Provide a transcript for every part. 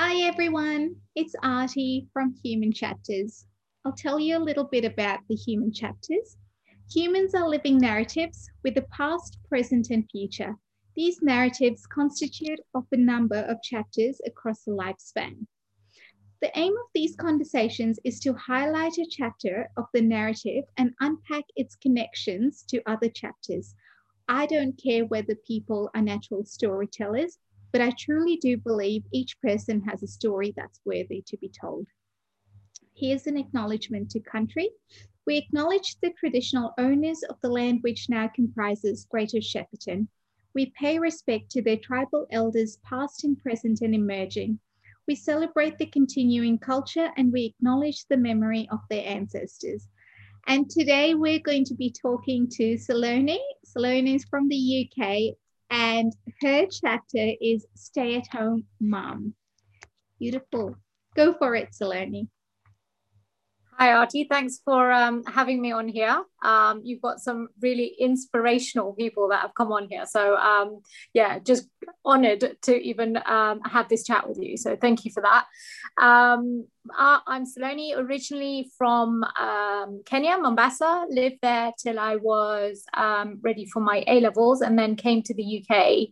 Hi everyone, it's Artie from Human Chapters. I'll tell you a little bit about the human chapters. Humans are living narratives with a past, present, and future. These narratives constitute of a number of chapters across the lifespan. The aim of these conversations is to highlight a chapter of the narrative and unpack its connections to other chapters. I don't care whether people are natural storytellers but I truly do believe each person has a story that's worthy to be told. Here's an acknowledgement to country. We acknowledge the traditional owners of the land which now comprises Greater Shepparton. We pay respect to their tribal elders, past and present and emerging. We celebrate the continuing culture and we acknowledge the memory of their ancestors. And today we're going to be talking to Saloni. Saloni is from the UK and her chapter is Stay at Home Mom. Beautiful. Go for it, Saloni. Hi, Artie. Thanks for um, having me on here. Um, you've got some really inspirational people that have come on here. So, um, yeah, just honored to even um, have this chat with you. So, thank you for that. Um, uh, I'm Saloni, originally from um, Kenya, Mombasa, lived there till I was ready for my A levels and then came to the UK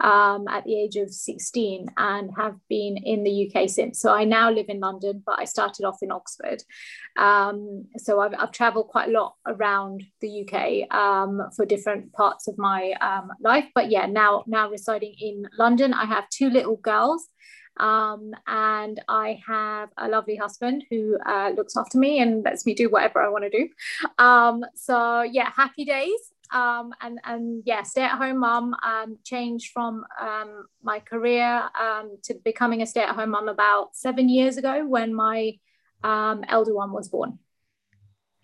um, at the age of 16 and have been in the UK since. So I now live in London, but I started off in Oxford. Um, so I've, I've traveled quite a lot around the UK um, for different parts of my um, life. But yeah, now now residing in London, I have two little girls. Um, and I have a lovely husband who uh, looks after me and lets me do whatever I want to do. Um, so yeah, happy days um, and and yeah, stay at home mom. Um, changed from um, my career um, to becoming a stay at home mom about seven years ago when my um, elder one was born.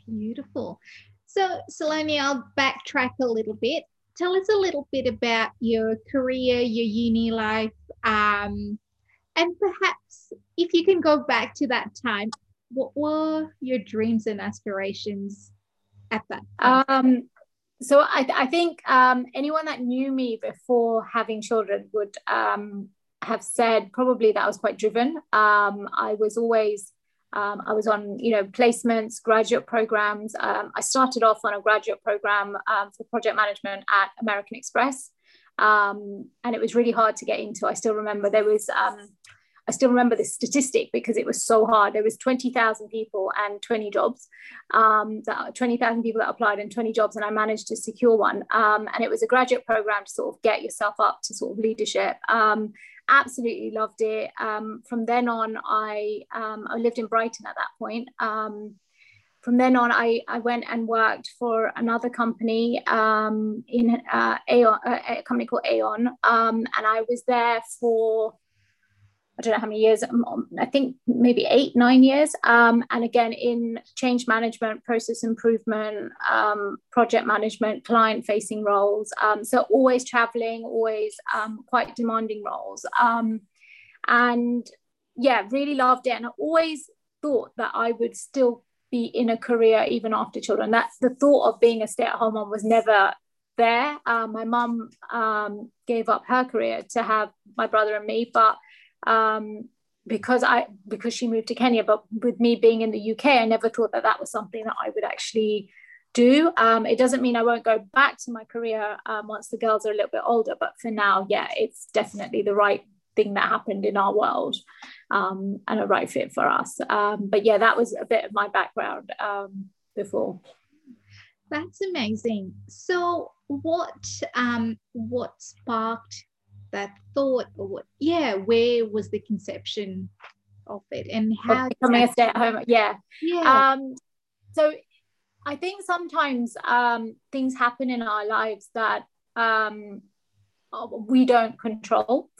Beautiful. So, Saloni, I'll backtrack a little bit. Tell us a little bit about your career, your uni life, um, and perhaps if you can go back to that time, what were your dreams and aspirations at that time? Um, so I, I think um, anyone that knew me before having children would um, have said probably that I was quite driven. Um, I was always um, I was on you know placements, graduate programs. Um, I started off on a graduate program um, for project management at American Express, and it was really hard to get into. I still remember there was I still remember this statistic because it was so hard. There was 20,000 people and 20 jobs, um, that 20,000 people that applied and 20 jobs, and I managed to secure one. Um, and it was a graduate program to sort of get yourself up to sort of leadership. Um, absolutely loved it. Um, from then on, I um, I lived in Brighton at that point. Um, from then on, I, I went and worked for another company in uh, Aon, uh, a company called Aon, and I was there for I don't know how many years, um, um, I think maybe eight, nine years. Um, and again, in change management, process improvement, um, project management, client facing roles. Um, so always traveling, always um, quite demanding roles. and yeah, really loved it. And I always thought that I would still be in a career even after children. That's the thought of being a stay at home mom was never there. my mum gave up her career to have my brother and me, but um, because I because she moved to Kenya. But with me being in the UK, I never thought that that was something that I would actually do. Um, it doesn't mean I won't go back to my career um, once the girls are a little bit older. But for now, yeah, it's definitely the right thing that happened in our world um, and a right fit for us. Um, but yeah, that was a bit of my background um, before. That's amazing. So, what um, what sparked that thought or what yeah where was the conception of it and how becoming a stay-at-home yeah. Yeah. Um so i think sometimes um things happen in our lives that um we don't control.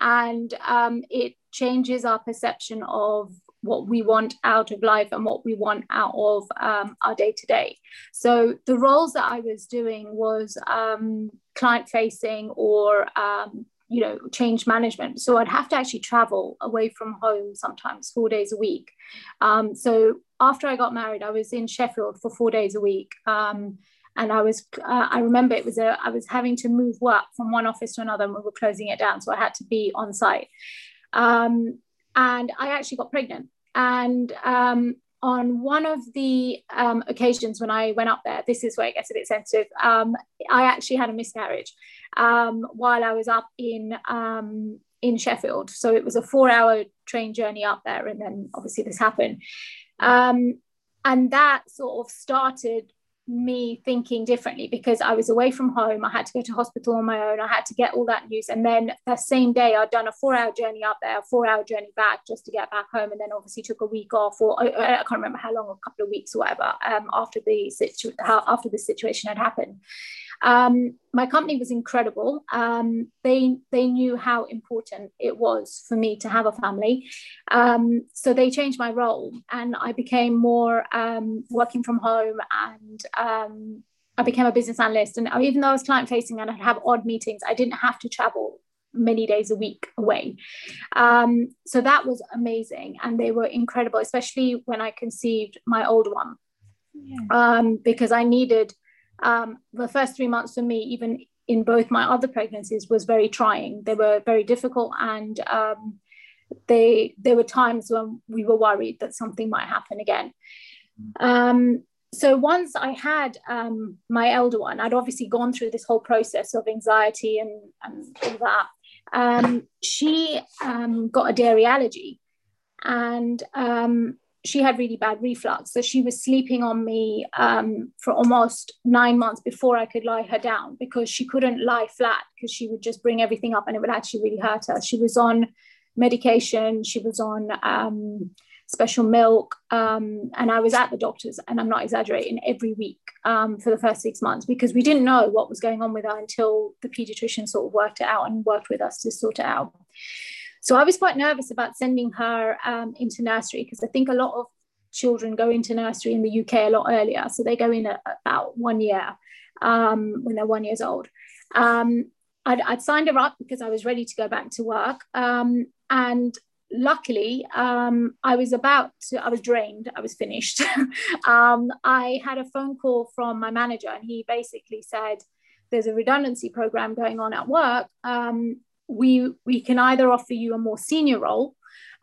And um it changes our perception of what we want out of life and what we want out of um, our day to day. So the roles that I was doing was um, client facing or um, you know change management. So i'd have to actually travel away from home sometimes four days a week. Um, so after i got married i was in sheffield for four days a week. Um, and i was uh, i remember it was a i was having to move work from one office to another and we were closing it down. So i had to be on site. Um, and I actually got pregnant. And um, on one of the um, occasions when I went up there, this is where it gets a bit sensitive. Um, I actually had a miscarriage um, while I was up in um, in Sheffield. So it was a four-hour train journey up there, and then obviously this happened. Um, and that sort of started me thinking differently because I was away from home. I had to go to hospital on my own. I had to get all that news. And then that same day, I'd done a four hour journey up there, a four hour journey back just to get back home. And then obviously took a week off, or I, I can't remember how long, a couple of weeks or whatever, um, after the after the situation had happened. Um, my company was incredible. Um, they they knew how important it was for me to have a family, um, so they changed my role, and I became more um, working from home, and um, I became a business analyst. And even though I was client facing and I'd have odd meetings, I didn't have to travel many days a week away. Um, so that was amazing, and they were incredible, especially when I conceived my old one, yeah. because I needed um, the first three months for me, even in both my other pregnancies, was very trying. They were very difficult, and um, they there were times when we were worried that something might happen again. Um, so once I had um, my elder one, I'd obviously gone through this whole process of anxiety and, and all that. Um, she um, got a dairy allergy, and um, she had really bad reflux. So she was sleeping on me um, for almost nine months before I could lie her down because she couldn't lie flat because she would just bring everything up and it would actually really hurt her. She was on medication, she was on um, special milk, um, and I was at the doctor's, and I'm not exaggerating, every week um, for the first six months because we didn't know what was going on with her until the pediatrician sort of worked it out and worked with us to sort it out. So I was quite nervous about sending her um, into nursery because I think a lot of children go into nursery in the UK a lot earlier. So they go in at about one year um, when they're one years old. Um, I'd, I'd, signed her up because I was ready to go back to work. Um, and luckily, um, I was about to, I was drained, I was finished. Um, I had a phone call from my manager, and he basically said, There's a redundancy program going on at work. We we can either offer you a more senior role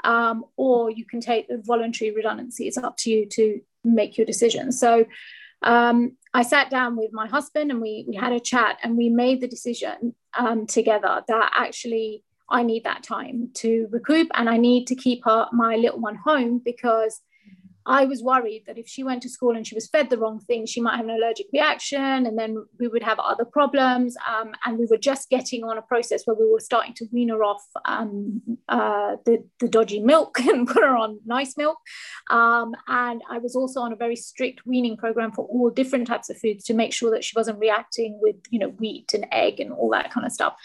um, or you can take the voluntary redundancy. It's up to you to make your decision. So um, i sat down with my husband and we we had a chat and we made the decision um, together that actually i need that time to recoup and i need to keep her, my little one home because I was worried that if she went to school and she was fed the wrong thing, she might have an allergic reaction, and then we would have other problems. Um, and we were just getting on a process where we were starting to wean her off um, uh, the, the dodgy milk and put her on nice milk. Um, and I was also on a very strict weaning program for all different types of foods to make sure that she wasn't reacting with, you know, wheat and egg and all that kind of stuff.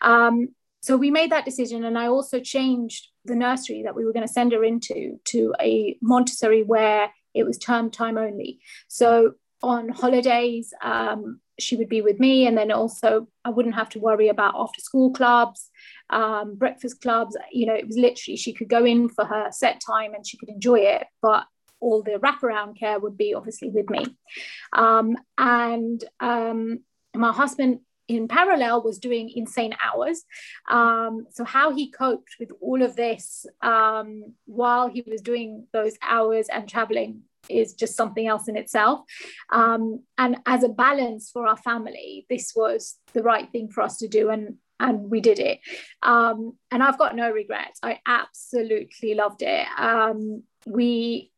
Um, so we made that decision, and I also changed the nursery that we were going to send her into to a Montessori where it was term time only. So on holidays, um, she would be with me, and then also I wouldn't have to worry about after school clubs, um, breakfast clubs. You know, it was literally she could go in for her set time and she could enjoy it, but all the wraparound care would be obviously with me. Um, and um, my husband in parallel was doing insane hours. Um, so how he coped with all of this um, while he was doing those hours and traveling is just something else in itself. Um, and as a balance for our family, this was the right thing for us to do. And and we did it. Um, and I've got no regrets. I absolutely loved it. Um, we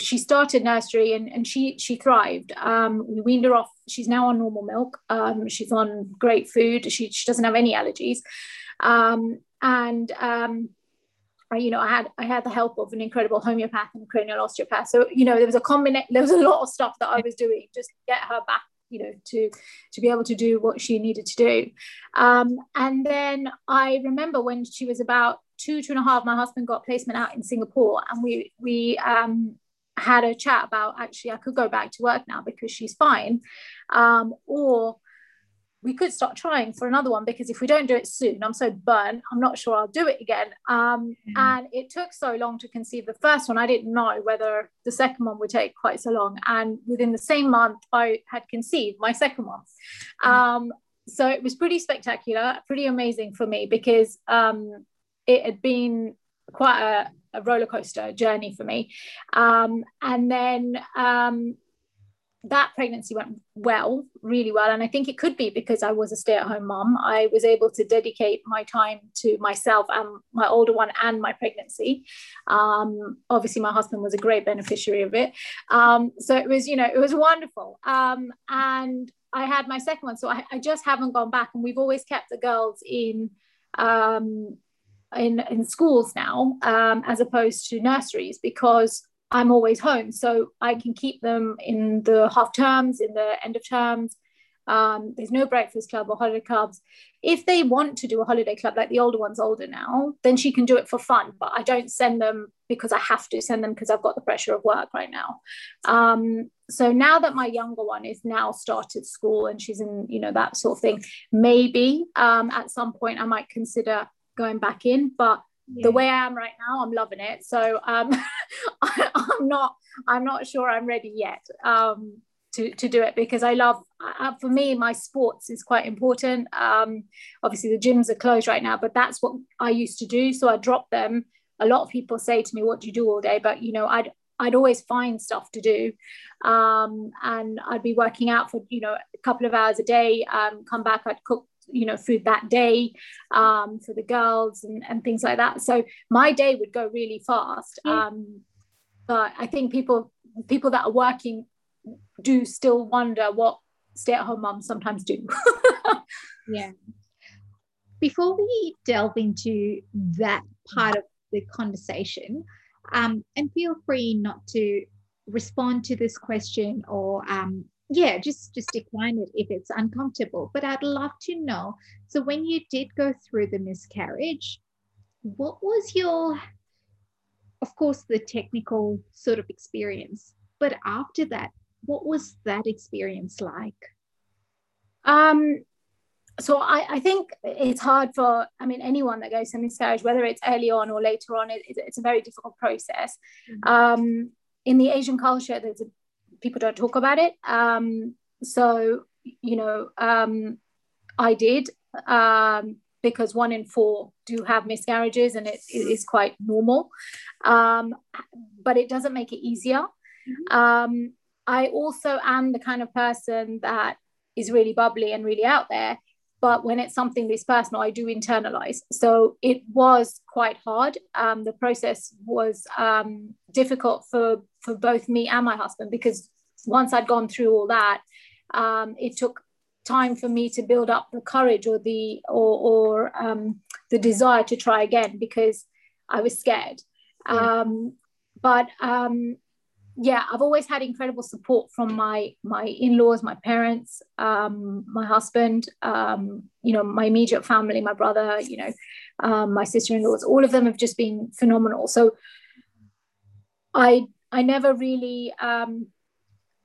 she started nursery and, and she she thrived. Um, we weaned her off. She's now on normal milk. Um, she's on great food. She, she doesn't have any allergies. Um, and um, I, you know, I had I had the help of an incredible homeopath and cranial osteopath. So you know, there was a combination. There was a lot of stuff that I was doing just to get her back you know to to be able to do what she needed to do um, and then i remember when she was about two two and a half my husband got placement out in singapore and we we um, had a chat about actually I could go back to work now because she's fine, um, or we could start trying for another one because if we don't do it soon, I'm so burnt, I'm not sure I'll do it again. Um, mm. And it took so long to conceive the first one, I didn't know whether the second one would take quite so long. And within the same month, I had conceived my second one. Mm. Um, so it was pretty spectacular, pretty amazing for me because um, it had been quite a, a roller coaster journey for me. Um, and then um, that pregnancy went well, really well. And I think it could be because I was a stay at home mom. I was able to dedicate my time to myself and my older one and my pregnancy. Um, obviously, my husband was a great beneficiary of it. Um, so it was, you know, it was wonderful. Um, and I had my second one. So I, I, just haven't gone back. And we've always kept the girls in. In, in schools now um, as opposed to nurseries because I'm always home. So I can keep them in the half terms, in the end of terms. Um, there's no breakfast club or holiday clubs. If they want to do a holiday club, like the older one's older now, then she can do it for fun. But I don't send them because I have to send them because I've got the pressure of work right now. Um, so now that my younger one is now started school and she's in, you know, that sort of thing, maybe um, at some point I might consider going back in. But yeah. the way I am right now, I'm loving it. So um, I, am not I'm not sure I'm ready yet um, to to do it because I love. Uh, for me, my sports is quite important. Um, obviously, the gyms are closed right now, but that's what I used to do. So I dropped them. A lot of people say to me, "What do you do all day?" But you know, I'd I'd always find stuff to do, um, and I'd be working out for you know a couple of hours a day. Um, come back, I'd cook you know food that day um, for the girls and, and things like that. So my day would go really fast um, but i think people people that are working do still wonder what stay-at-home moms sometimes do. Yeah. Before we delve into that part of the conversation um, and feel free not to respond to this question or um, yeah just just decline it if it's uncomfortable but i'd love to know so when you did go through the miscarriage what was your of course the technical sort of experience but after that what was that experience like um so I, I think it's hard for i mean anyone that goes to miscarriage whether it's early on or later on it, it's a very difficult process mm-hmm. um in the asian culture there's a people don't talk about it. Um, so, you know, um, I did um, because one in four do have miscarriages and it, it is quite normal. Um, but it doesn't make it easier. Mm-hmm. Um, I also am the kind of person that is really bubbly and really out there. But when it's something this personal, I do internalize. So it was quite hard. Um, the process was um, difficult for for both me and my husband because once I'd gone through all that, um, it took time for me to build up the courage or the or, or um, the desire to try again because I was scared. Yeah. Um, but um, yeah, I've always had incredible support from my my in-laws, my parents, um, my husband, um, you know, my immediate family, my brother, you know, um, my sister-in-laws. All of them have just been phenomenal. So I I never really um,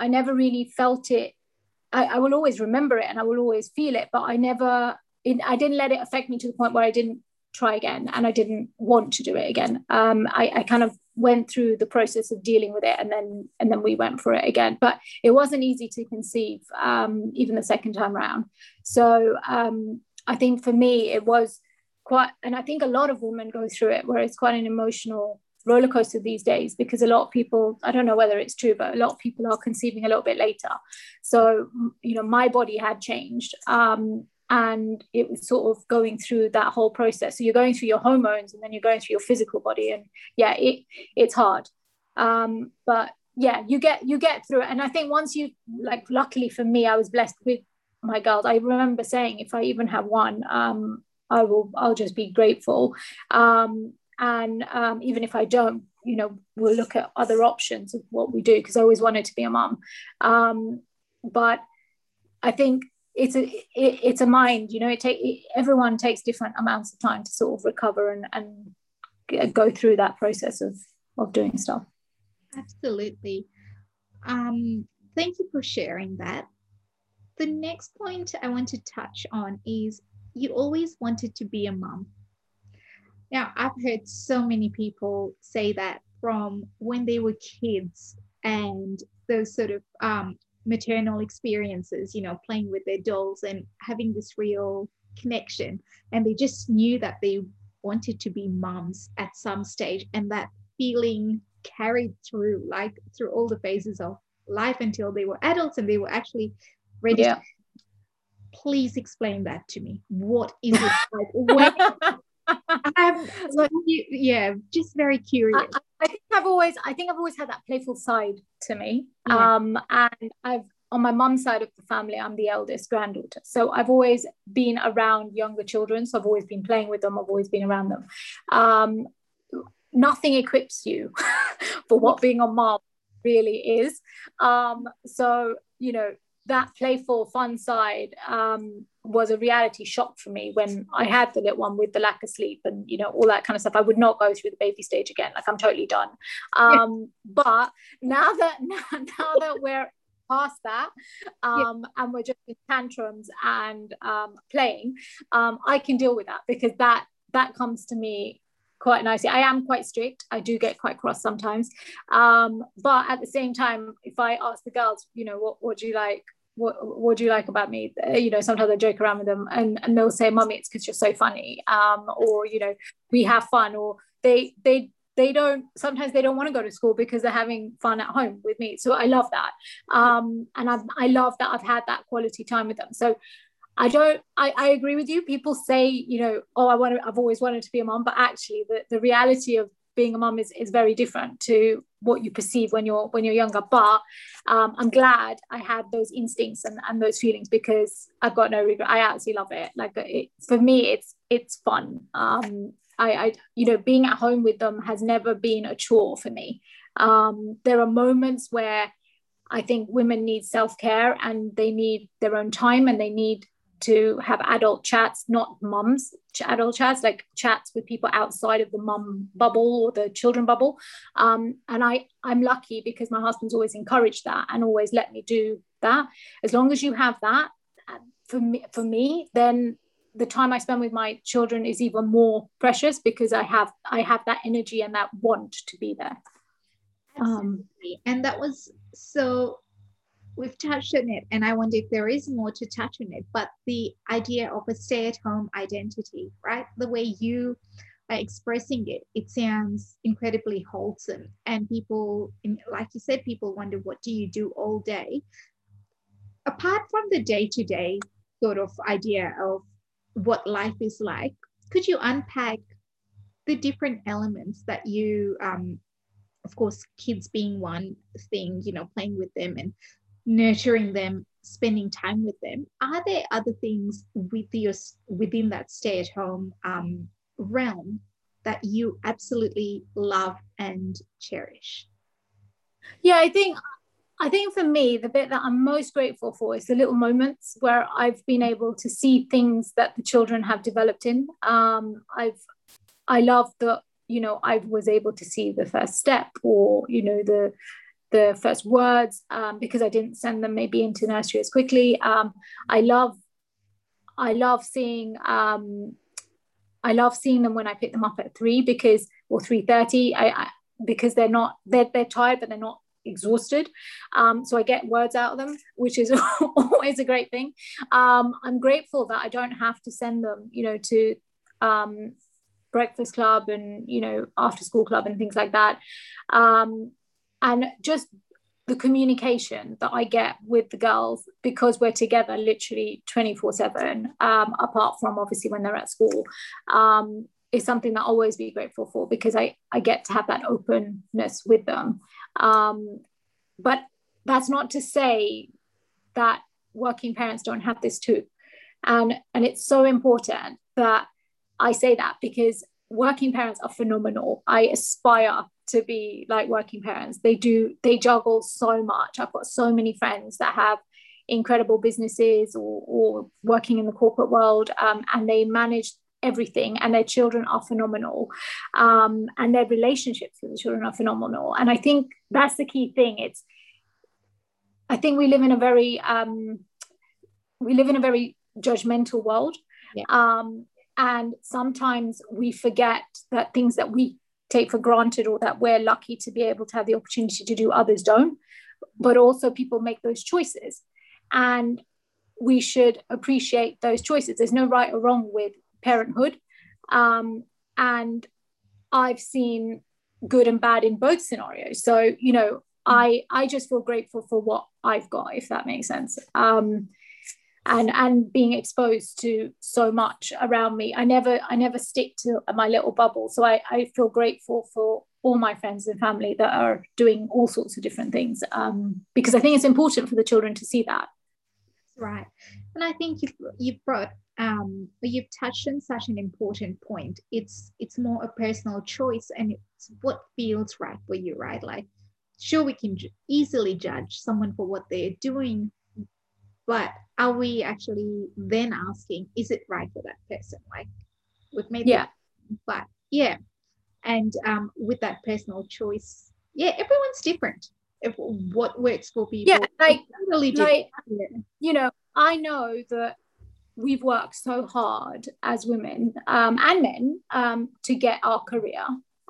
I never really felt it. I, I will always remember it and I will always feel it, but I never, it, I didn't let it affect me to the point where I didn't try again and I didn't want to do it again. Um, I, I kind of went through the process of dealing with it and then and then we went for it again. But it wasn't easy to conceive, um, even the second time around. So um, I think for me it was quite, and I think a lot of women go through it where it's quite an emotional roller coaster these days because a lot of people i don't know whether it's true but a lot of people are conceiving a little bit later. So you know my body had changed um, and it was sort of going through that whole process. So you're going through your hormones and then you're going through your physical body and yeah it it's hard. Um, but yeah you get you get through it. And i think once you like luckily for me i was blessed with my girls. I remember saying if i even have one um, i will i'll just be grateful. Um, and um, even if I don't, you know, we'll look at other options of what we do because I always wanted to be a mom. Um, but I think it's a it, it's a mind. You know, it take everyone takes different amounts of time to sort of recover and and go through that process of of doing stuff. Absolutely. Um, thank you for sharing that. The next point I want to touch on is you always wanted to be a mom. Now, I've heard so many people say that from when they were kids and those sort of um, maternal experiences, you know, playing with their dolls and having this real connection. And they just knew that they wanted to be moms at some stage and that feeling carried through like through all the phases of life until they were adults and they were actually ready yeah. please explain that to me what is it like I'm, yeah just very curious I, I, think i've always i think i've always had that playful side to me yeah. um and i've on my mum's side of the family, I'm the eldest granddaughter. So I've always been around younger children. So I've always been playing with them. I've always been around them. Um, nothing equips you for what being a mom really is. Um, so, you know, that playful, fun side um, was a reality shock for me when I had the little one with the lack of sleep and, you know, all that kind of stuff. I would not go through the baby stage again. Like I'm totally done. Um, yeah. But now that now, now that we're past that um, yeah. and we're just in tantrums and um, playing um, i can deal with that because that that comes to me quite nicely i am quite strict i do get quite cross sometimes um, but at the same time if i ask the girls you know what, what do you like what, what do you like about me? You know, sometimes I joke around with them and, and they'll say, Mummy, it's because you're so funny. Um, or, you know, we have fun. Or they they they don't sometimes they don't want to go to school because they're having fun at home with me so i love that um, and I've, i love that i've had that quality time with them so i don't I, I agree with you people say you know oh i want to i've always wanted to be a mom but actually the, the reality of being a mom is, is very different to what you perceive when you're when you're younger. But um, i'm glad i had those instincts and, and those feelings because i've got no regret. I absolutely love it. Like it, for me it's it's fun. Um, I, I, you know, being at home with them has never been a chore for me. Um, there are moments where I think women need self care and they need their own time and they need to have adult chats, not mums adult chats, like chats with people outside of the mum bubble or the children bubble. Um, and I, I'm lucky because my husband's always encouraged that and always let me do that. As long as you have that, uh, for me, for me, then the time I spend with my children is even more precious because I have I have that energy and that want to be there. Um, and that was so we've touched on it and I wonder if there is more to touch on it, but the idea of a stay-at-home identity, right? The way you are expressing it, it sounds incredibly wholesome. And people, like you said, people wonder, what do you do all day? Apart from the day-to-day sort of idea of what life is like, could you unpack the different elements that you, um, of course, kids being one thing, you know, playing with them and nurturing them, spending time with them. Are there other things with your within that stay-at-home um, realm that you absolutely love and cherish? Yeah, I think I think for me, the bit that I'm most grateful for is the little moments where I've been able to see things that the children have developed in. Um, I've, I love that, you know, I was able to see the first step or, you know, the, the first words um, because I didn't send them maybe into nursery as quickly. Um, I love, I love seeing, um, I love seeing them when I pick them up at three because, or three thirty. I, I because they're not they're, they're tired but they're not exhausted. Um, so I get words out of them, which is always a great thing. Um, I'm grateful that I don't have to send them, you know, to um, breakfast club and, you know, after school club and things like that. Um, and just the communication that I get with the girls because we're together literally 24 7, um, apart from obviously when they're at school. Um, is something that I'll always be grateful for because I, I get to have that openness with them. Um, but that's not to say that working parents don't have this too. And, and it's so important that I say that because working parents are phenomenal. I aspire to be like working parents. They do, they juggle so much. I've got so many friends that have incredible businesses or, or working in the corporate world um, and they manage everything and their children are phenomenal um, and their relationships with the children are phenomenal and i think that's the key thing it's i think we live in a very um, we live in a very judgmental world yeah. um, and sometimes we forget that things that we take for granted or that we're lucky to be able to have the opportunity to do others don't but also people make those choices and we should appreciate those choices there's no right or wrong with parenthood. Um, and I've seen good and bad in both scenarios. So, you know, I I just feel grateful for what I've got, if that makes sense. Um, and and being exposed to so much around me. I never I never stick to my little bubble. So I, I feel grateful for all my friends and family that are doing all sorts of different things. Um, because I think it's important for the children to see that. Right. And I think you've you've brought um, you've touched on such an important point. It's it's more a personal choice and it's what feels right for you, right? Like, sure, we can easily judge someone for what they're doing, but are we actually then asking, is it right for that person? Like, we've made yeah, but yeah, and um, with that personal choice, yeah, everyone's different. If what works for people, yeah, like, totally like you know, I know that we've worked so hard as women um, and men um, to get our career.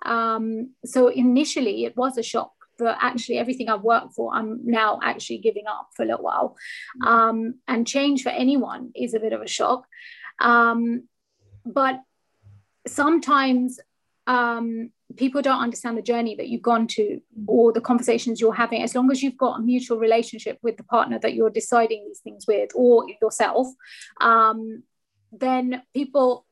Um, so initially, it was a shock that actually everything I've worked for, I'm now actually giving up for a little while. Um, and change for anyone is a bit of a shock. Um, but sometimes um, people don't understand the journey that you've gone to or the conversations you're having as long as you've got a mutual relationship with the partner that you're deciding these things with or yourself um, then people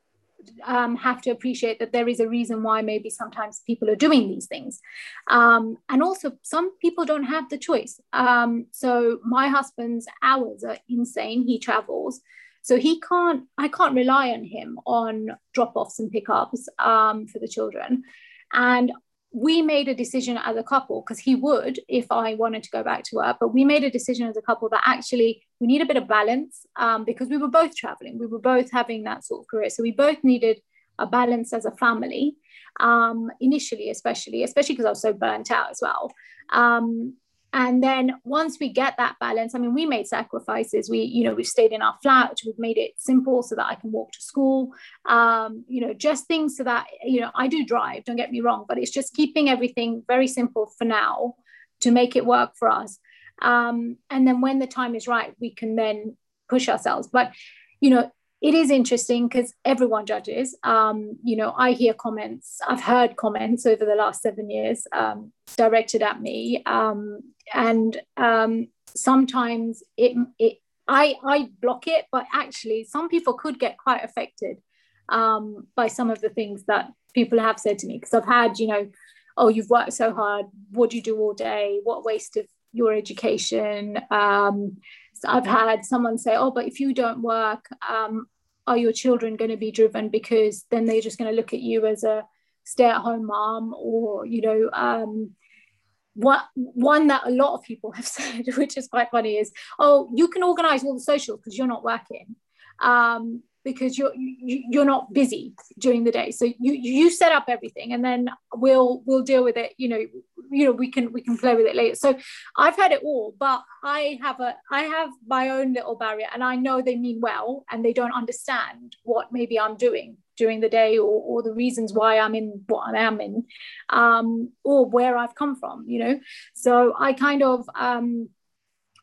um, have to appreciate that there is a reason why maybe sometimes people are doing these things. Um, and also some people don't have the choice. Um, so my husband's hours are insane. He travels. So he can't i can't rely on him on drop-offs and pickups um, for the children. And we made a decision as a couple because he would if I wanted to go back to work, but we made a decision as a couple that actually we need a bit of balance um, because we were both traveling, we were both having that sort of career, so we both needed a balance as a family um, initially, especially especially because I was so burnt out as well. Um, and then once we get that balance i mean we made sacrifices. We you know we've stayed in our flat. We've made it simple so that i can walk to school. Um, you know just things so that you know i do drive don't get me wrong but it's just keeping everything very simple for now to make it work for us. Um, and then when the time is right we can then push ourselves. But you know it is interesting because everyone judges. Um, you know, I hear comments, I've heard comments over the last seven years um, directed at me. Um, and um, sometimes it, it I, I block it, but actually, some people could get quite affected um, by some of the things that people have said to me. Because I've had, you know, oh, you've worked so hard. What do you do all day? What waste of your education? Um, I've had someone say, "Oh, but if you don't work, um, are your children going to be driven? Because then they're just going to look at you as a stay-at-home mom, or you know." Um, what one that a lot of people have said, which is quite funny, is, "Oh, you can organise all the social because you're not working." Um, because you're you, you're not busy during the day. So you you set up everything and then we'll we'll deal with it you know you know we can we can play with it later. So i've had it all but i have a i have my own little barrier and i know they mean well and they don't understand what maybe i'm doing during the day or, or the reasons why i'm in what i am in um, or where i've come from you know? So i kind of um,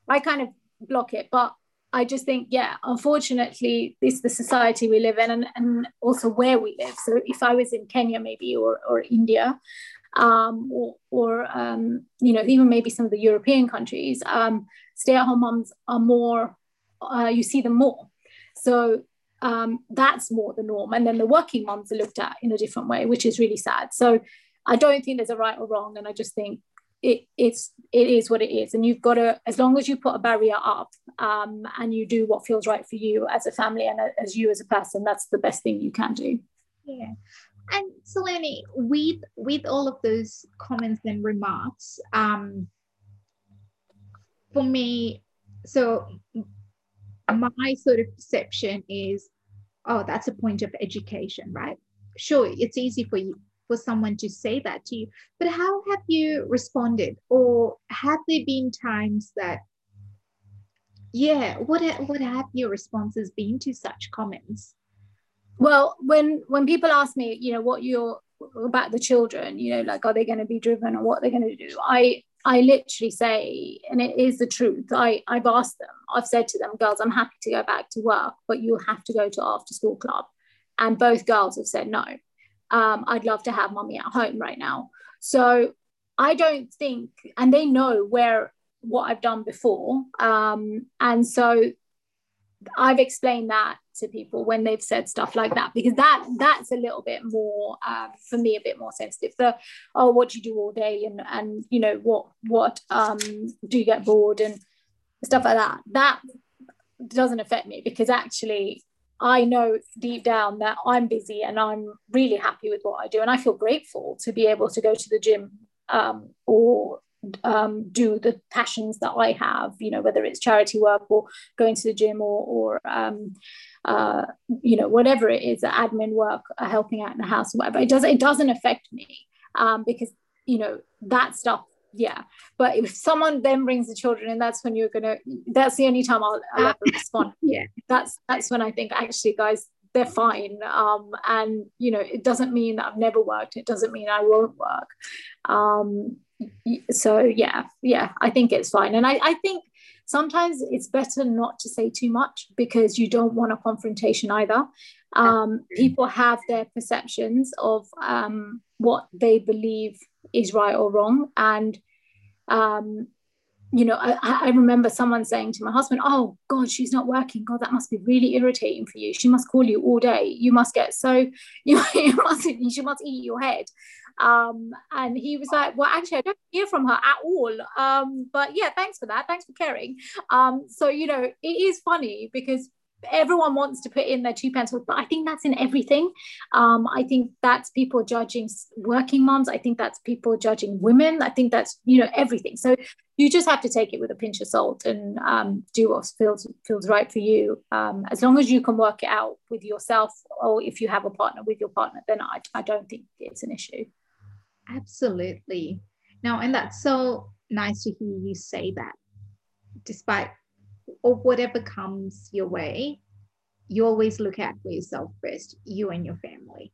i kind of block it but I just think, yeah, unfortunately, this is the society we live in and, and also where we live. So if I was in Kenya, maybe, or, or India, um, or, or um, you know, even maybe some of the European countries, um, stay-at-home moms are more, uh, you see them more. So um, that's more the norm. And then the working moms are looked at in a different way, which is really sad. So I don't think there's a right or wrong. And I just think it, it's it is what it is. And you've got to as long as you put a barrier up um, and you do what feels right for you as a family and as you as a person that's the best thing you can do. Yeah. And Saloni, with with all of those comments and remarks um, for me so my sort of perception is oh that's a point of education right? Sure it's easy for you for someone to say that to you. But how have you responded? Or have there been times that, yeah, what, what have your responses been to such comments? Well, when when people ask me, you know, what you're about the children, you know, like are they going to be driven or what they're going to do, I I literally say, and it is the truth. I I've asked them. I've said to them, girls, I'm happy to go back to work, but you have to go to after school club, and both girls have said no um, I'd love to have mommy at home right now. So I don't think, and they know where what I've done before. Um, and so I've explained that to people when they've said stuff like that because that that's a little bit more uh, for me a bit more sensitive the oh what do you do all day and and you know what what um do you get bored and stuff like that that doesn't affect me because actually I know deep down that I'm busy and I'm really happy with what I do and I feel grateful to be able to go to the gym um, or um, do the passions that I have, you know, whether it's charity work or going to the gym or, or um, uh, you know, whatever it is, admin work, helping out in the house, whatever. It doesn't, it doesn't affect me um, because, you know, that stuff, yeah. But if someone then brings the children and that's when you're gonna, that's the only time I'll, I'll ever respond. yeah. That's that's when I think actually, guys, they're fine. Um, and you know, it doesn't mean that I've never worked. It doesn't mean I won't work. Um, so yeah yeah i think it's fine and I, I think sometimes it's better not to say too much because you don't want a confrontation either um, people have their perceptions of um, what they believe is right or wrong and um, you know I, I, remember someone saying to my husband oh god she's not working god that must be really irritating for you she must call you all day you must get so you, you must she must eat your head um, and he was like, well, actually, I don't hear from her at all. Um, but yeah, thanks for that. Thanks for caring. Um, so, you know, it is funny because everyone wants to put in their two pence but i think that's in everything. Um, i think that's people judging working moms. I think that's people judging women. I think that's you know everything. So you just have to take it with a pinch of salt and um, do what feels feels right for you. Um, as long as you can work it out with yourself or if you have a partner with your partner then i, I don't think it's an issue. Absolutely. Now, and that's so nice to hear you say that, despite or whatever comes your way, you always look out for yourself first, you and your family.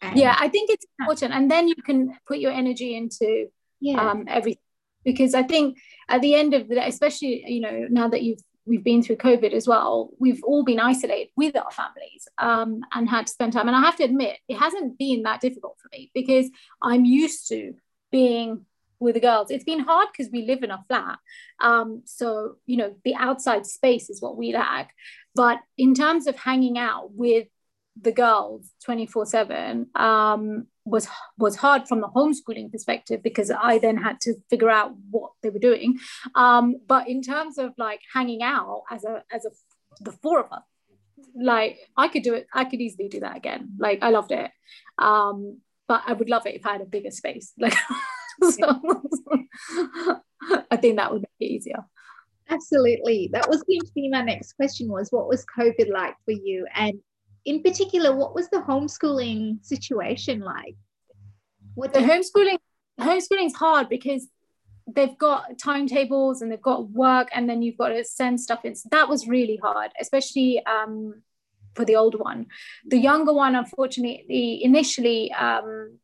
And yeah, I think it's important. And then you can put your energy into yeah. um, everything. Because I think at the end of the day, especially, you know, now that you've we've been through COVID as well, we've all been isolated with our families um, and had to spend time. And I have to admit, it hasn't been that difficult for me because I'm used to being with the girls. It's been hard because we live in a flat. Um, so, you know, the outside space is what we lack. But in terms of hanging out with the girls 24 7 um, was was hard from the homeschooling perspective because I then had to figure out what they were doing. Um, but in terms of like hanging out as a as a the four of us, like I could do it. I could easily do that again. Like I loved it. Um, but I would love it if I had a bigger space. Like so, I think that would make it easier. Absolutely. That was going to be my next question was what was COVID like for you? And in particular, what was the homeschooling situation like? What the homeschooling homeschooling is hard because they've got timetables and they've got work and then you've got to send stuff in. So that was really hard, especially um, for the older one. The younger one, unfortunately, initially um,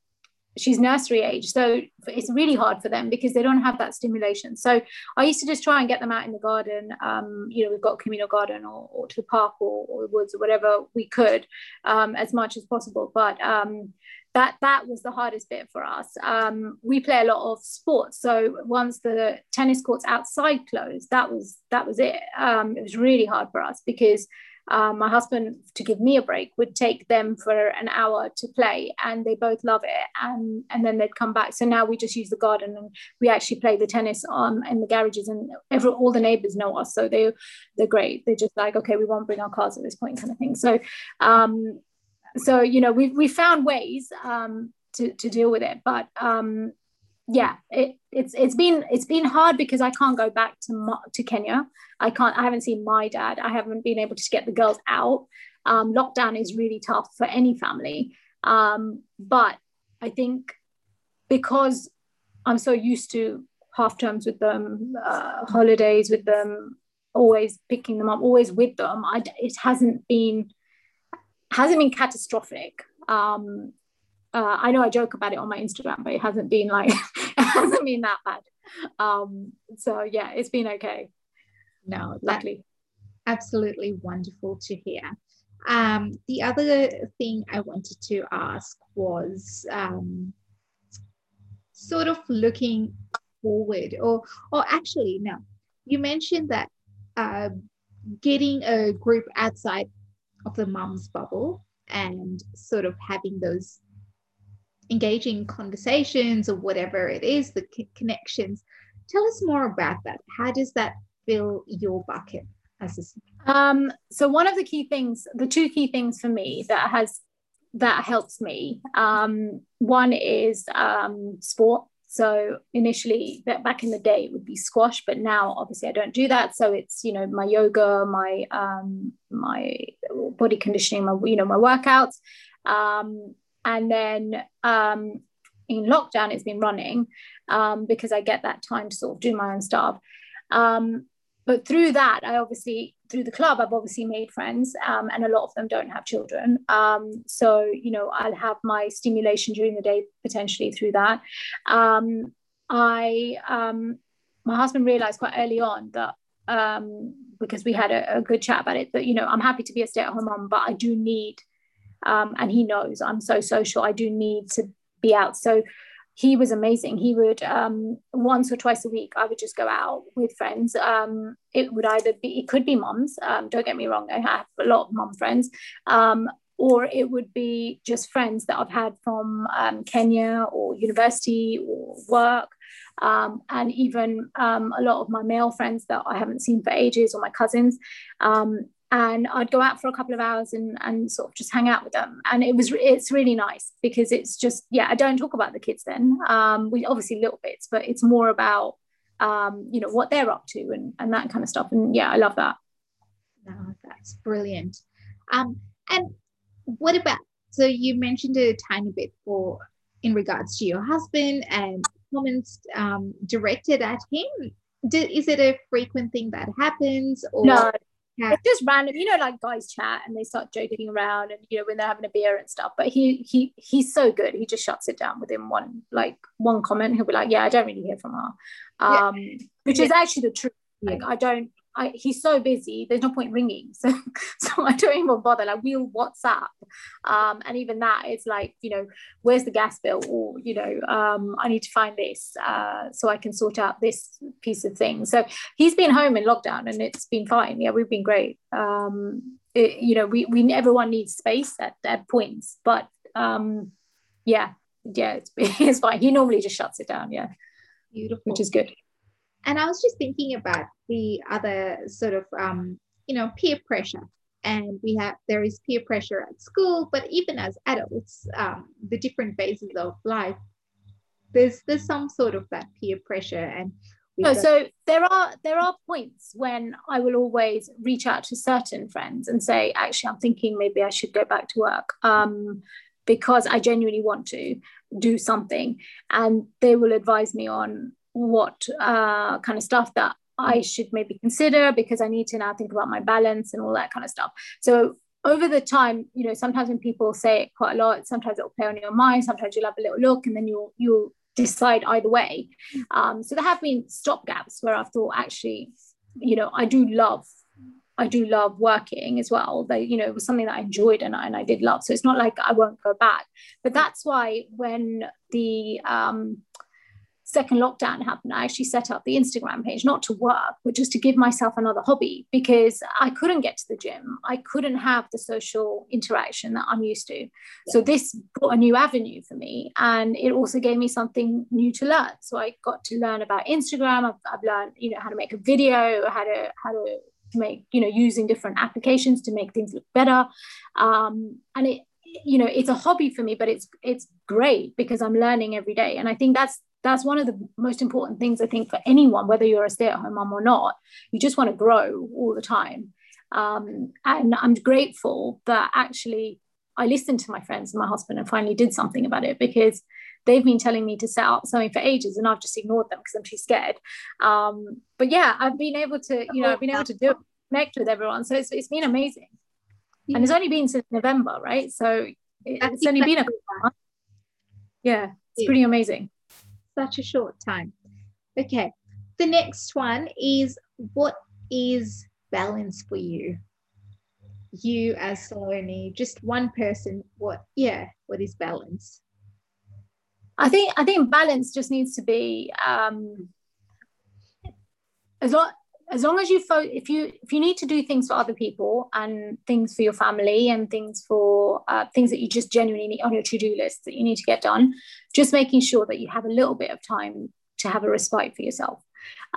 she's nursery age so it's really hard for them because they don't have that stimulation. So i used to just try and get them out in the garden um, you know we've got communal garden or, or to the park or, or the woods or whatever we could um, as much as possible. But um, that that was the hardest bit for us. Um, we play a lot of sports. So once the tennis courts outside closed that was that was it. Um, it was really hard for us because um, my husband to give me a break would take them for an hour to play and they both love it and and then they'd come back. So now we just use the garden and we actually play the tennis on in the garages and every, all the neighbors know us so they they're great. They're just like okay we won't bring our cars at this point kind of thing. So um so you know we we found ways um to, to deal with it but um yeah, it, it's it's been it's been hard because I can't go back to to Kenya. I can't. I haven't seen my dad. I haven't been able to get the girls out. Um, lockdown is really tough for any family. Um, but I think because I'm so used to half terms with them, uh, holidays with them, always picking them up, always with them. I, it hasn't been hasn't been catastrophic. Um, uh, I know I joke about it on my Instagram, but it hasn't been like it hasn't been that bad. Um, so yeah, it's been okay. No, luckily. Absolutely wonderful to hear. Um, the other thing I wanted to ask was um, sort of looking forward, or or actually, no, you mentioned that uh, getting a group outside of the mum's bubble and sort of having those engaging conversations or whatever it is, the connections. Tell us more about that. How does that fill your bucket as a um, so one of the key things, the two key things for me that has that helps me. Um, one is um, sport. So initially, back in the day, it would be squash, but now obviously I don't do that. So it's you know my yoga, my um, my body conditioning, my you know my workouts, um, and then um, in lockdown it's been running um, because I get that time to sort of do my own stuff. Um, but through that i obviously through the club i've obviously made friends um, and a lot of them don't have children um, so you know i'll have my stimulation during the day potentially through that um, i um, my husband realized quite early on that um, because we had a, a, good chat about it that you know i'm happy to be a stay-at-home mom but i do need um, and he knows i'm so social i do need to be out so he was amazing. He would um, once or twice a week, I would just go out with friends. Um, it would either be, it could be moms. Um, don't get me wrong, I have a lot of mom friends, um, or it would be just friends that I've had from um, Kenya or university or work. Um, and even a lot of my male friends that I haven't seen for ages, or my cousins. And I'd go out for a couple of hours and and sort of just hang out with them. And it was it's really nice because it's just yeah, I don't talk about the kids then. Um, we obviously little bits, but it's more about um, you know what they're up to and and that kind of stuff. And yeah, I love that. No, that's brilliant. Um, and what about so you mentioned a tiny bit for in regards to your husband and comments um, directed at him. Did, is it a frequent thing that happens or no yeah. it's just random you know like guys chat and they start joking around and you know when they're having a beer and stuff but he he he's so good he just shuts it down within one like one comment. He'll be like yeah i don't really hear from her. Um yeah. which is actually the truth. Like i don't I, he's so busy. There's no point ringing, so so I don't even bother. Like we'll WhatsApp, um, and even that it's like you know, where's the gas bill, or you know, um, I need to find this uh, so I can sort out this piece of thing. So he's been home in lockdown, and it's been fine. Yeah, we've been great. Um, it, you know, we we everyone needs space at, at points, but um, yeah, yeah, it's, it's fine. He normally just shuts it down. Yeah, beautiful, which is good. And I was just thinking about the other sort of, um, you know, peer pressure. And we have, there is peer pressure at school, but even as adults, um, the different phases of life, there's, there's some sort of that peer pressure. And no, so there are there are points when I will always reach out to certain friends and say, actually, I'm thinking maybe I should go back to work um, because I genuinely want to do something, and they will advise me on what uh, kind of stuff that I should maybe consider because I need to now think about my balance and all that kind of stuff. So over the time, you know, sometimes when people say it quite a lot, sometimes it'll play on your mind, sometimes you'll have a little look and then you'll you'll decide either way. Um, so there have been stop gaps where I've thought actually, you know, I do love I do love working as well. They, you know, it was something that I enjoyed and I, and I did love. So it's not like I won't go back. But that's why when the um, second lockdown happened, I actually set up the Instagram page, not to work, but just to give myself another hobby because I couldn't get to the gym. I couldn't have the social interaction that I'm used to. Yeah. So this brought a new avenue for me. And it also gave me something new to learn. So I got to learn about Instagram. I've, I've learned, you know, how to make a video, how to, how to make, you know, using different applications to make things look better. Um, and it, you know it's a hobby for me but it's it's great because i'm learning every day and i think that's that's one of the most important things I think for anyone, whether you're a stay-at-home mom or not. You just want to grow all the time. Um, and I'm grateful that actually I listened to my friends and my husband and finally did something about it because they've been telling me to set up something for ages and I've just ignored them because I'm too scared. Um, but yeah, I've been able to, you know, I've been able to do it, connect with everyone. So it's, it's been amazing. Yeah. And it's only been since November, right? So it's only been a month. Yeah, it's pretty amazing such a short time. Okay, the next one is what is balance for you? you as Saloni, just one person, what, yeah, what is balance? I think I think balance just needs to be um, as long as long as you fo- if you if you need to do things for other people and things for your family and things for uh, things that you just genuinely need on your to-do list that you need to get done just making sure that you have a little bit of time to have a respite for yourself.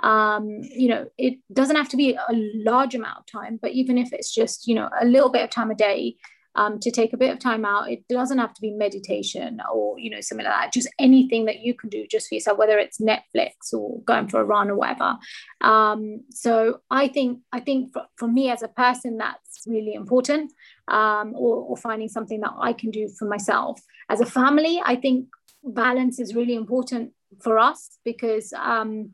Um, you know it doesn't have to be a large amount of time but even if it's just you know a little bit of time a day um, to take a bit of time out. It doesn't have to be meditation or you know something like that. Just anything that you can do just for yourself, whether it's Netflix or going for a run or whatever. Um, so I think I think for, for me as a person, that's really important. Um, or, or finding something that I can do for myself. As a family, I think balance is really important for us because um,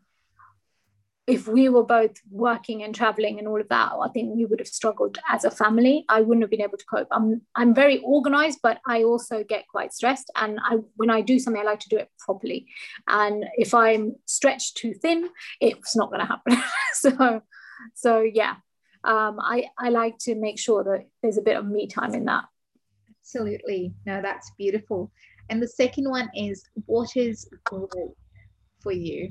if we were both working and traveling and all of that, I think we would have struggled as a family. I wouldn't have been able to cope. I'm I'm very organized, but I also get quite stressed. And I when I do something, I like to do it properly. And if I'm stretched too thin, it's not going to happen. so so yeah, um, I I like to make sure that there's a bit of me time in that. Absolutely, no, that's beautiful. And the second one is what is growth for you?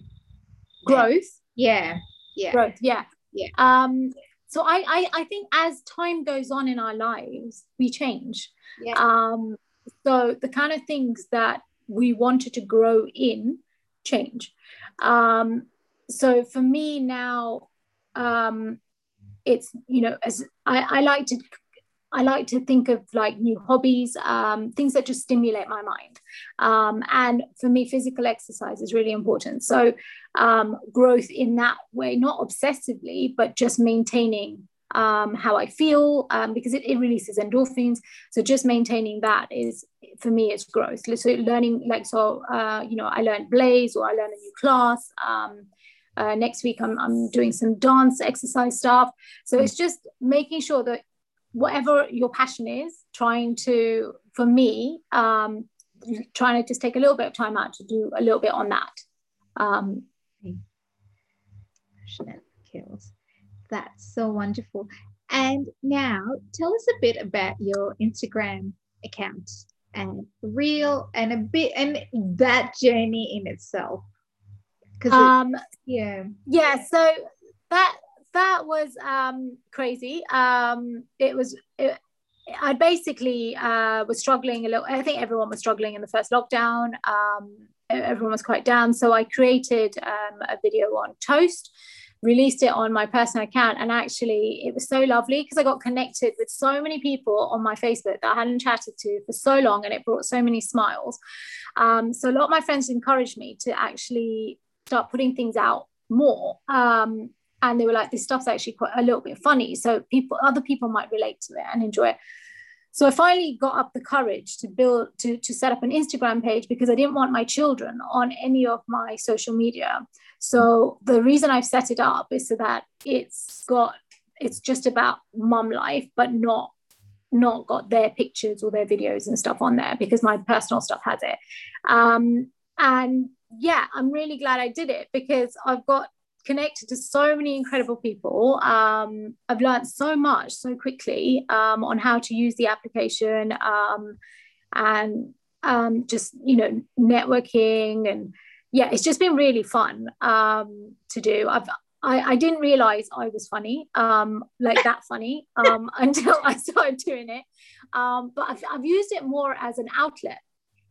Growth yeah yeah. Growth yeah. Yeah. Um so I, I i think as time goes on in our lives we change. Yeah. um so the kind of things that we wanted to grow in change. Um so for me now um it's you know as i i like to I like to think of like new hobbies, um, things that just stimulate my mind. Um, and for me, physical exercise is really important. So, um, growth in that way, not obsessively, but just maintaining um, how I feel um, because it, it, releases endorphins. So, just maintaining that is for me is growth. So, learning, like, so, uh, you know, I learned Blaze or I learned a new class. Um, uh, next week, I'm, I'm doing some dance exercise stuff. So, it's just making sure that whatever your passion is, trying to, for me, um, trying to just take a little bit of time out to do a little bit on that. Um, kills. That's so wonderful. And now tell us a bit about your Instagram account and real and a bit and that journey in itself. Because um, yeah, yeah. So that that was um, crazy. Um, it was. It, I basically uh, was struggling a little. I think everyone was struggling in the first lockdown. Um, everyone was quite down, so I created um, a video on toast, released it on my personal account, and actually it was so lovely because I got connected with so many people on my Facebook that I hadn't chatted to for so long, and it brought so many smiles. Um, so a lot of my friends encouraged me to actually start putting things out more. Um, and they were like, this stuff's actually quite a little bit funny. So people, other people might relate to it and enjoy it. So I finally got up the courage to build to, to set up an Instagram page because I didn't want my children on any of my social media. So the reason I've set it up is so that it's got it's just about mum life, but not not got their pictures or their videos and stuff on there because my personal stuff has it. Um, and yeah, I'm really glad I did it because I've got connected to so many incredible people. Um, I've learned so much so quickly um, on how to use the application um, and um, just, you know, networking. And yeah, it's just been really fun um, to do. I've, I, I didn't realize I was funny, um, like that funny, until I started doing it. but I've, I've used it more as an outlet.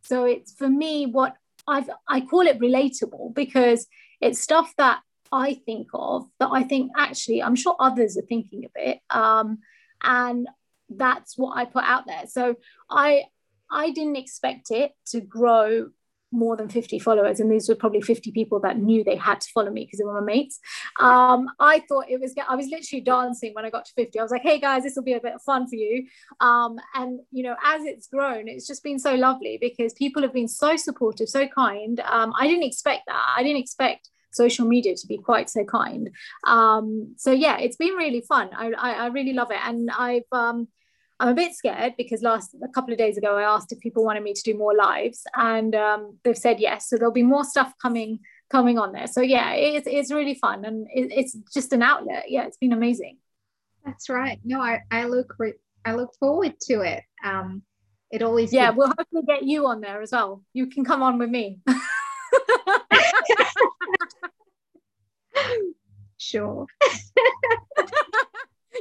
So it's for me what I've I call it relatable because it's stuff that I think of that I think actually I'm sure others are thinking of it. Um, and that's what I put out there. So I I didn't expect it to grow more than 50 followers and these were probably 50 people that knew they had to follow me because they were my mates um, i thought it was i was literally dancing when i got to 50 i was like hey guys this will be a bit of fun for you um, and you know as it's grown it's just been so lovely because people have been so supportive so kind um, i didn't expect that i didn't expect social media to be quite so kind. Um, so yeah, it's been really fun. I, I, I really love it, and I've um, I'm a bit scared because last a couple of days ago I asked if people wanted me to do more lives, and um, they've said yes. So there'll be more stuff coming coming on there. So yeah, it's it's really fun, and it, it's just an outlet. Yeah, it's been amazing. That's right. No, I, I look I look forward to it. Um, it always yeah, we'll hopefully get you on there as well. You can come on with me. sure.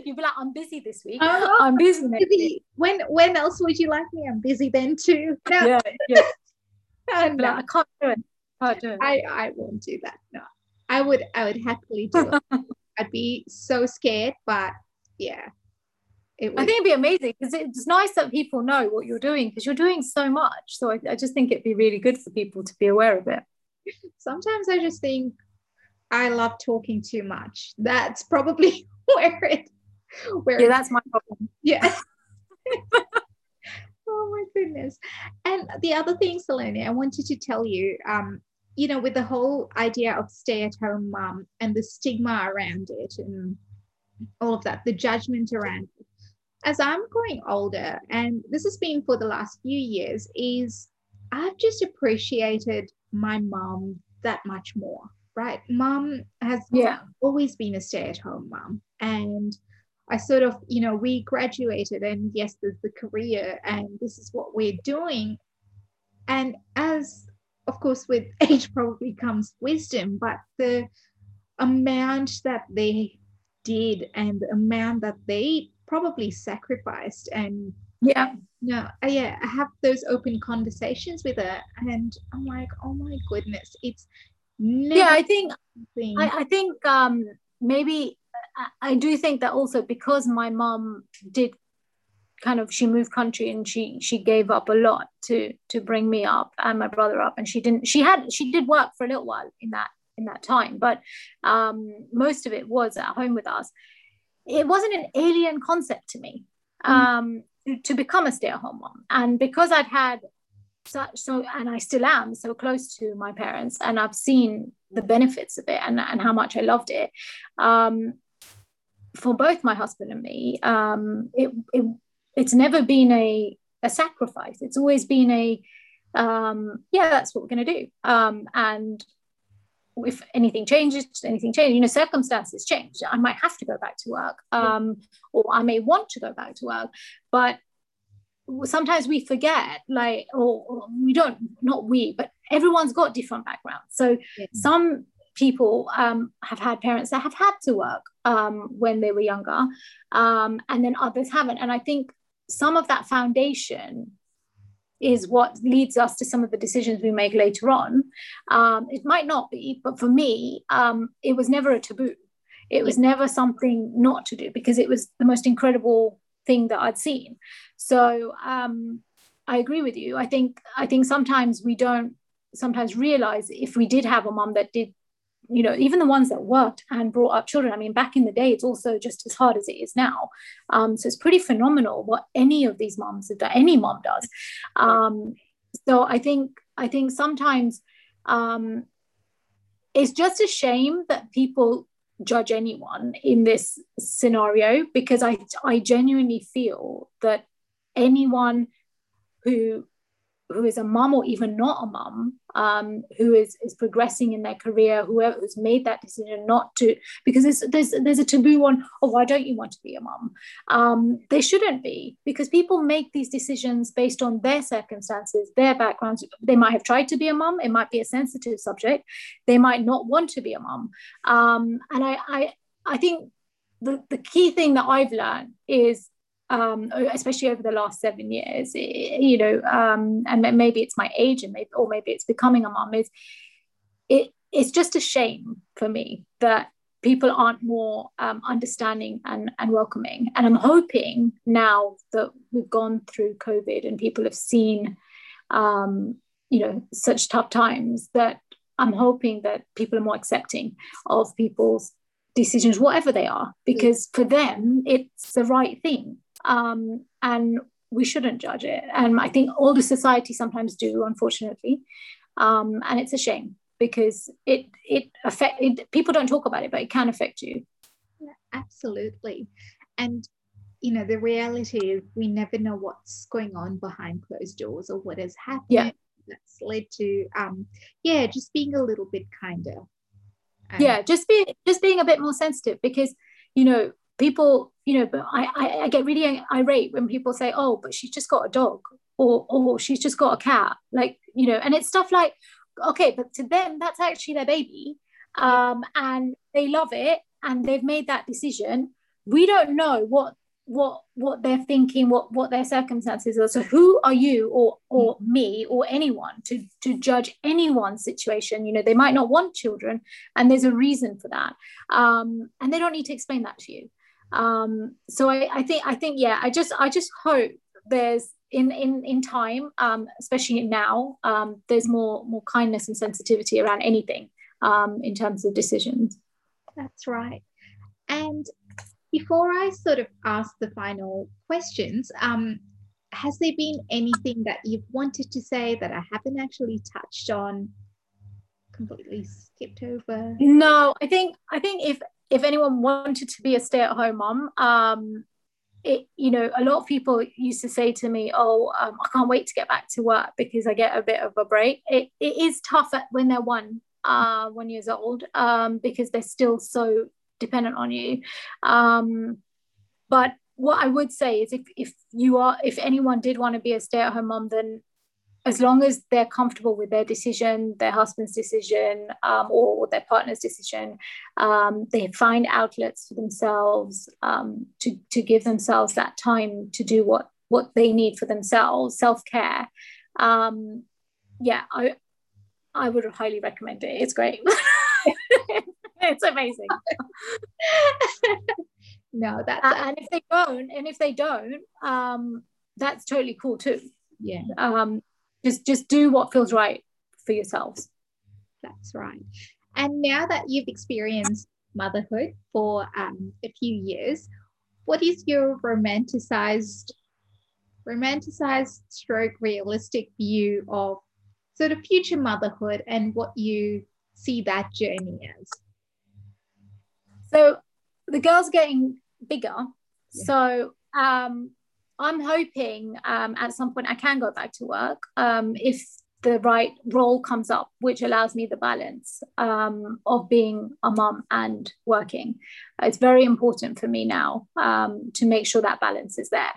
You'd be like, I'm busy this week. Oh, I'm busy busy. When when else would you like me? I'm busy then too. No. Yeah, yeah. oh, no. I can't do it. Can't do it. I, I won't do that. No. I would I would happily do it. I'd be so scared, but yeah. It would. I think it'd be amazing because it's nice that people know what you're doing because you're doing so much. So I, I just think it'd be really good for people to be aware of it. Sometimes I just think I love talking too much. That's probably where it where yeah, that's my problem. Yeah. oh my goodness. And the other thing, Saloni, I wanted to tell you, um, you know, with the whole idea of stay-at-home mom and the stigma around it and all of that, the judgment around it. As I'm growing older, and this has been for the last few years, is I've just appreciated my mom that much more, right? Mom has yeah. always been a stay-at-home mom. And I sort of, you know, we graduated and yes, there's the career and this is what we're doing. And as, of course, with age probably comes wisdom, but the amount that they did and the amount that they probably sacrificed and yeah no uh, yeah i have those open conversations with her and i'm like oh my goodness it's yeah i think I, I think um maybe I do think that also because my mom did kind of she moved country and she she gave up a lot to to bring me up and my brother up and she didn't she had she did work for a little while in that in that time but um most of it was at home with us. It wasn't an alien concept to me mm. um to, to become a stay-at-home mom. And because i'd had such so and i still am so close to my parents and i've seen the benefits of it and, and how much i loved it um for both my husband and me, um, it, it, it's never been a, a sacrifice. It's always been a, um, yeah, that's what we're going to do. Um, and if anything changes, anything changes, you know, circumstances change. I might have to go back to work, um, or I may want to go back to work, but sometimes we forget, like, or, or we don't, not we, but everyone's got different backgrounds. So yeah. some people um, have had parents that have had to work um, when they were younger, um, and then others haven't. And I think some of that foundation is what leads us to some of the decisions we make later on. Um, it might not be, but for me, um, it was never a taboo. It was never something not to do because it was the most incredible thing that I'd seen. So um, I agree with you. I think I think sometimes we don't sometimes realize if we did have a mom that did you know even the ones that worked and brought up children i mean back in the day it's also just as hard as it is now um, so it's pretty phenomenal what any of these moms done any mom does um, so i think i think sometimes um, it's just a shame that people judge anyone in this scenario because i i genuinely feel that anyone who who is a mum or even not a mum um, who is is progressing in their career whoever who's made that decision not to because there's there's, there's a taboo on oh why don't you want to be a mum? Um, they shouldn't be because people make these decisions based on their circumstances their backgrounds. They might have tried to be a mum it might be a sensitive subject they might not want to be a mum. Um, and I, I I think the, the key thing that I've learned is um, especially over the last seven years, you know, um, and maybe it's my age, and maybe or maybe it's becoming a mom. Is it? It's just a shame for me that people aren't more um, understanding and, and welcoming. And I'm hoping now that we've gone through COVID and people have seen, um, you know, such tough times that I'm hoping that people are more accepting of people's decisions, whatever they are, because for them, it's the right thing um, and we shouldn't judge it. And I think all the society sometimes do, unfortunately, um, and it's a shame because it it affect it, people don't talk about it, but it can affect you. Yeah, absolutely, and you know the reality is we never know what's going on behind closed doors or what has happened. Yeah. That's led to um yeah just being a little bit kinder. Um, yeah, just be just being a bit more sensitive because you know people you know, but I, I, I get really irate when people say, oh, but she's just got a dog or, or she's just got a cat. Like, you know, and it's stuff like, okay, but to them, that's actually their baby. Um, and they love it and they've made that decision. We don't know what what what they're thinking what what their circumstances are so who are you or or me or anyone to to judge anyone's situation you know they might not want children and there's a reason for that um and they don't need to explain that to you um so i i think i think yeah i just i just hope there's in in in time um especially now um there's more more kindness and sensitivity around anything um in terms of decisions that's right and before I sort of ask the final questions, um, has there been anything that you've wanted to say that I haven't actually touched on? Completely skipped over. No, I think I think if if anyone wanted to be a stay-at-home mom, um, it you know a lot of people used to say to me, "Oh, um, I can't wait to get back to work because I get a bit of a break." It it is tough at, when they're one uh, one years old um, because they're still so dependent on you. Um, but what I would say is if if you are if anyone did want to be a stay-at-home mom, then as long as they're comfortable with their decision, their husband's decision, um, or their partner's decision, um, they find outlets for themselves um, to, to give themselves that time to do what, what they need for themselves, self care. Um, yeah, I, I would highly recommend it. It's great. it's amazing. no, that's uh, and if they don't, and if they don't, um, that's totally cool too. Yeah. Um, just just do what feels right for yourselves. That's right. And now that you've experienced motherhood for um, a few years, what is your romanticized, romanticized stroke realistic view of sort of future motherhood and what you see that journey as? So the girl's are getting bigger. Yeah. So um, I'm hoping um, at some point I can go back to work um, if the right role comes up, which allows me the balance um, of being a mom and working. It's very important for me now um, to make sure that balance is there.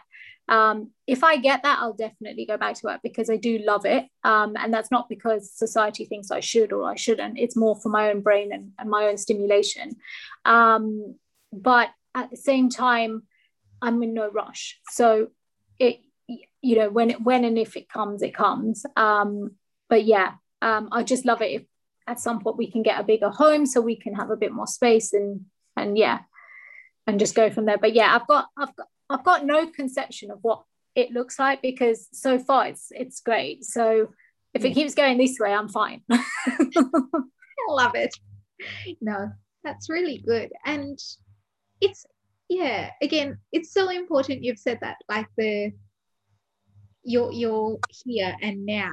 Um, if I get that, I'll definitely go back to work because I do love it. Um, and that's not because society thinks I should or I shouldn't. It's more for my own brain and, and my own stimulation. But at the same time, I'm in no rush. So it, you know, when it, when and if it comes, it comes. Um, but yeah, um, I just love it if at some point we can get a bigger home so we can have a bit more space and and yeah, and just go from there. But yeah, I've got I've got I've got no conception of what it looks like because so far it's it's great. So if it keeps going this way, I'm fine. I love it. No, that's really good. And it's yeah, again, it's so important you've said that, like the you're you're here and now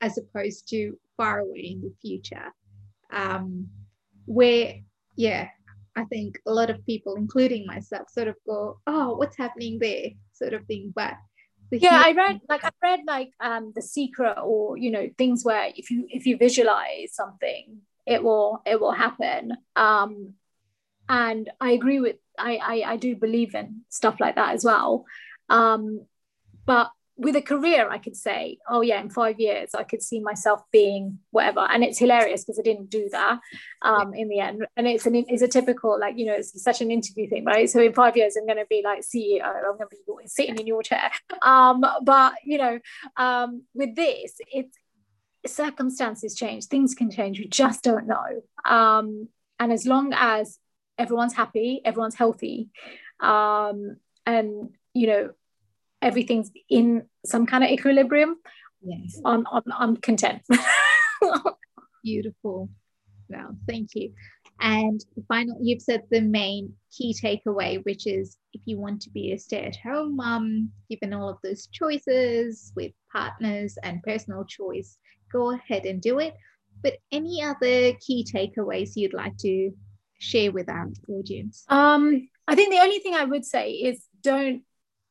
as opposed to far away in the future. Um where yeah, I think a lot of people, including myself, sort of go, "Oh, what's happening there?" sort of thing. But yeah, I read like I read like um, the secret, or you know, things where if you if you visualize something, it will it will happen. Um, and I agree with I, I I do believe in stuff like that as well. Um, but with a career, I could say, oh yeah, in five years, I could see myself being whatever. And it's hilarious because I didn't do that um, in the end. And it's an it's a typical like you know it's such an interview thing, right? So in five years, I'm going to be like CEO. I'm going to be sitting in your chair. Um, but you know, um, with this, it's circumstances change, things can change. We just don't know. Um, and as long as everyone's happy, everyone's healthy, um, and you know everything's in some kind of equilibrium, yes, I'm, I'm, I'm content. Beautiful. Well, thank you. And the final, you've said the main key takeaway, which is if you want to be a stay at home mum, given all of those choices with partners and personal choice, go ahead and do it. But any other key takeaways you'd like to share with our audience? Um, I think the only thing I would say is don't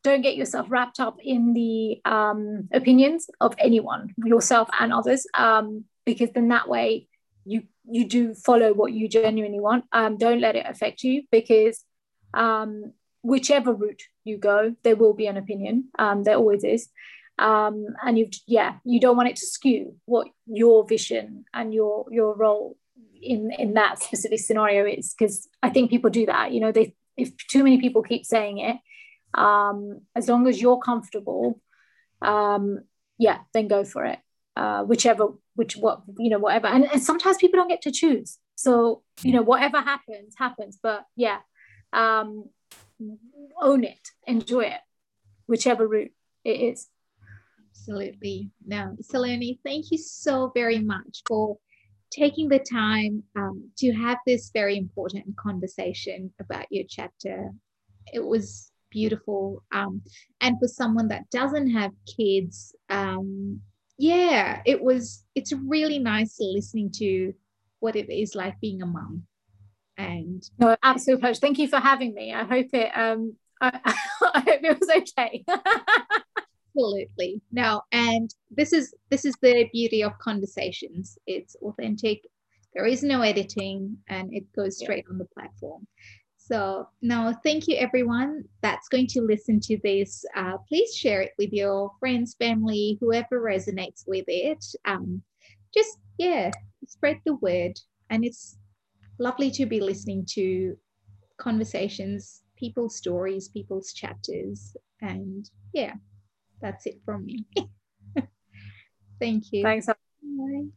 don't get yourself wrapped up in the um, opinions of anyone, yourself and others, um, because then that way you you do follow what you genuinely want. Um, don't let it affect you because um, whichever route you go, there will be an opinion. Um, there always is. Um, and you've yeah, you don't want it to skew what your vision and your your role in in that specific scenario is because I think people do that. You know, they if too many people keep saying it, um, as long as you're comfortable, um, yeah, then go for it. Uh, whichever, which what you know, whatever. And, and sometimes people don't get to choose. So you know, whatever happens, happens. But yeah, um, own it, enjoy it, whichever route it is. Absolutely. No, Saloni, thank you so very much for taking the time um, to have this very important conversation about your chapter. It was beautiful. Um, and for someone that doesn't have kids, um, yeah, it was, it's really nice listening to what it is like being a mum. And no, absolute pleasure. Thank you for having me. I hope it, um, I, I hope it was okay. absolutely. No and this is this is the beauty of conversations. It's authentic. There is no editing and it goes straight yeah. on the platform. So no thank you everyone that's going to listen to this. Uh, please share it with your friends family whoever resonates with it. Um, just yeah spread the word. And it's lovely to be listening to conversations people's stories people's chapters. And yeah that's it from me. Thank you. Thanks. Bye.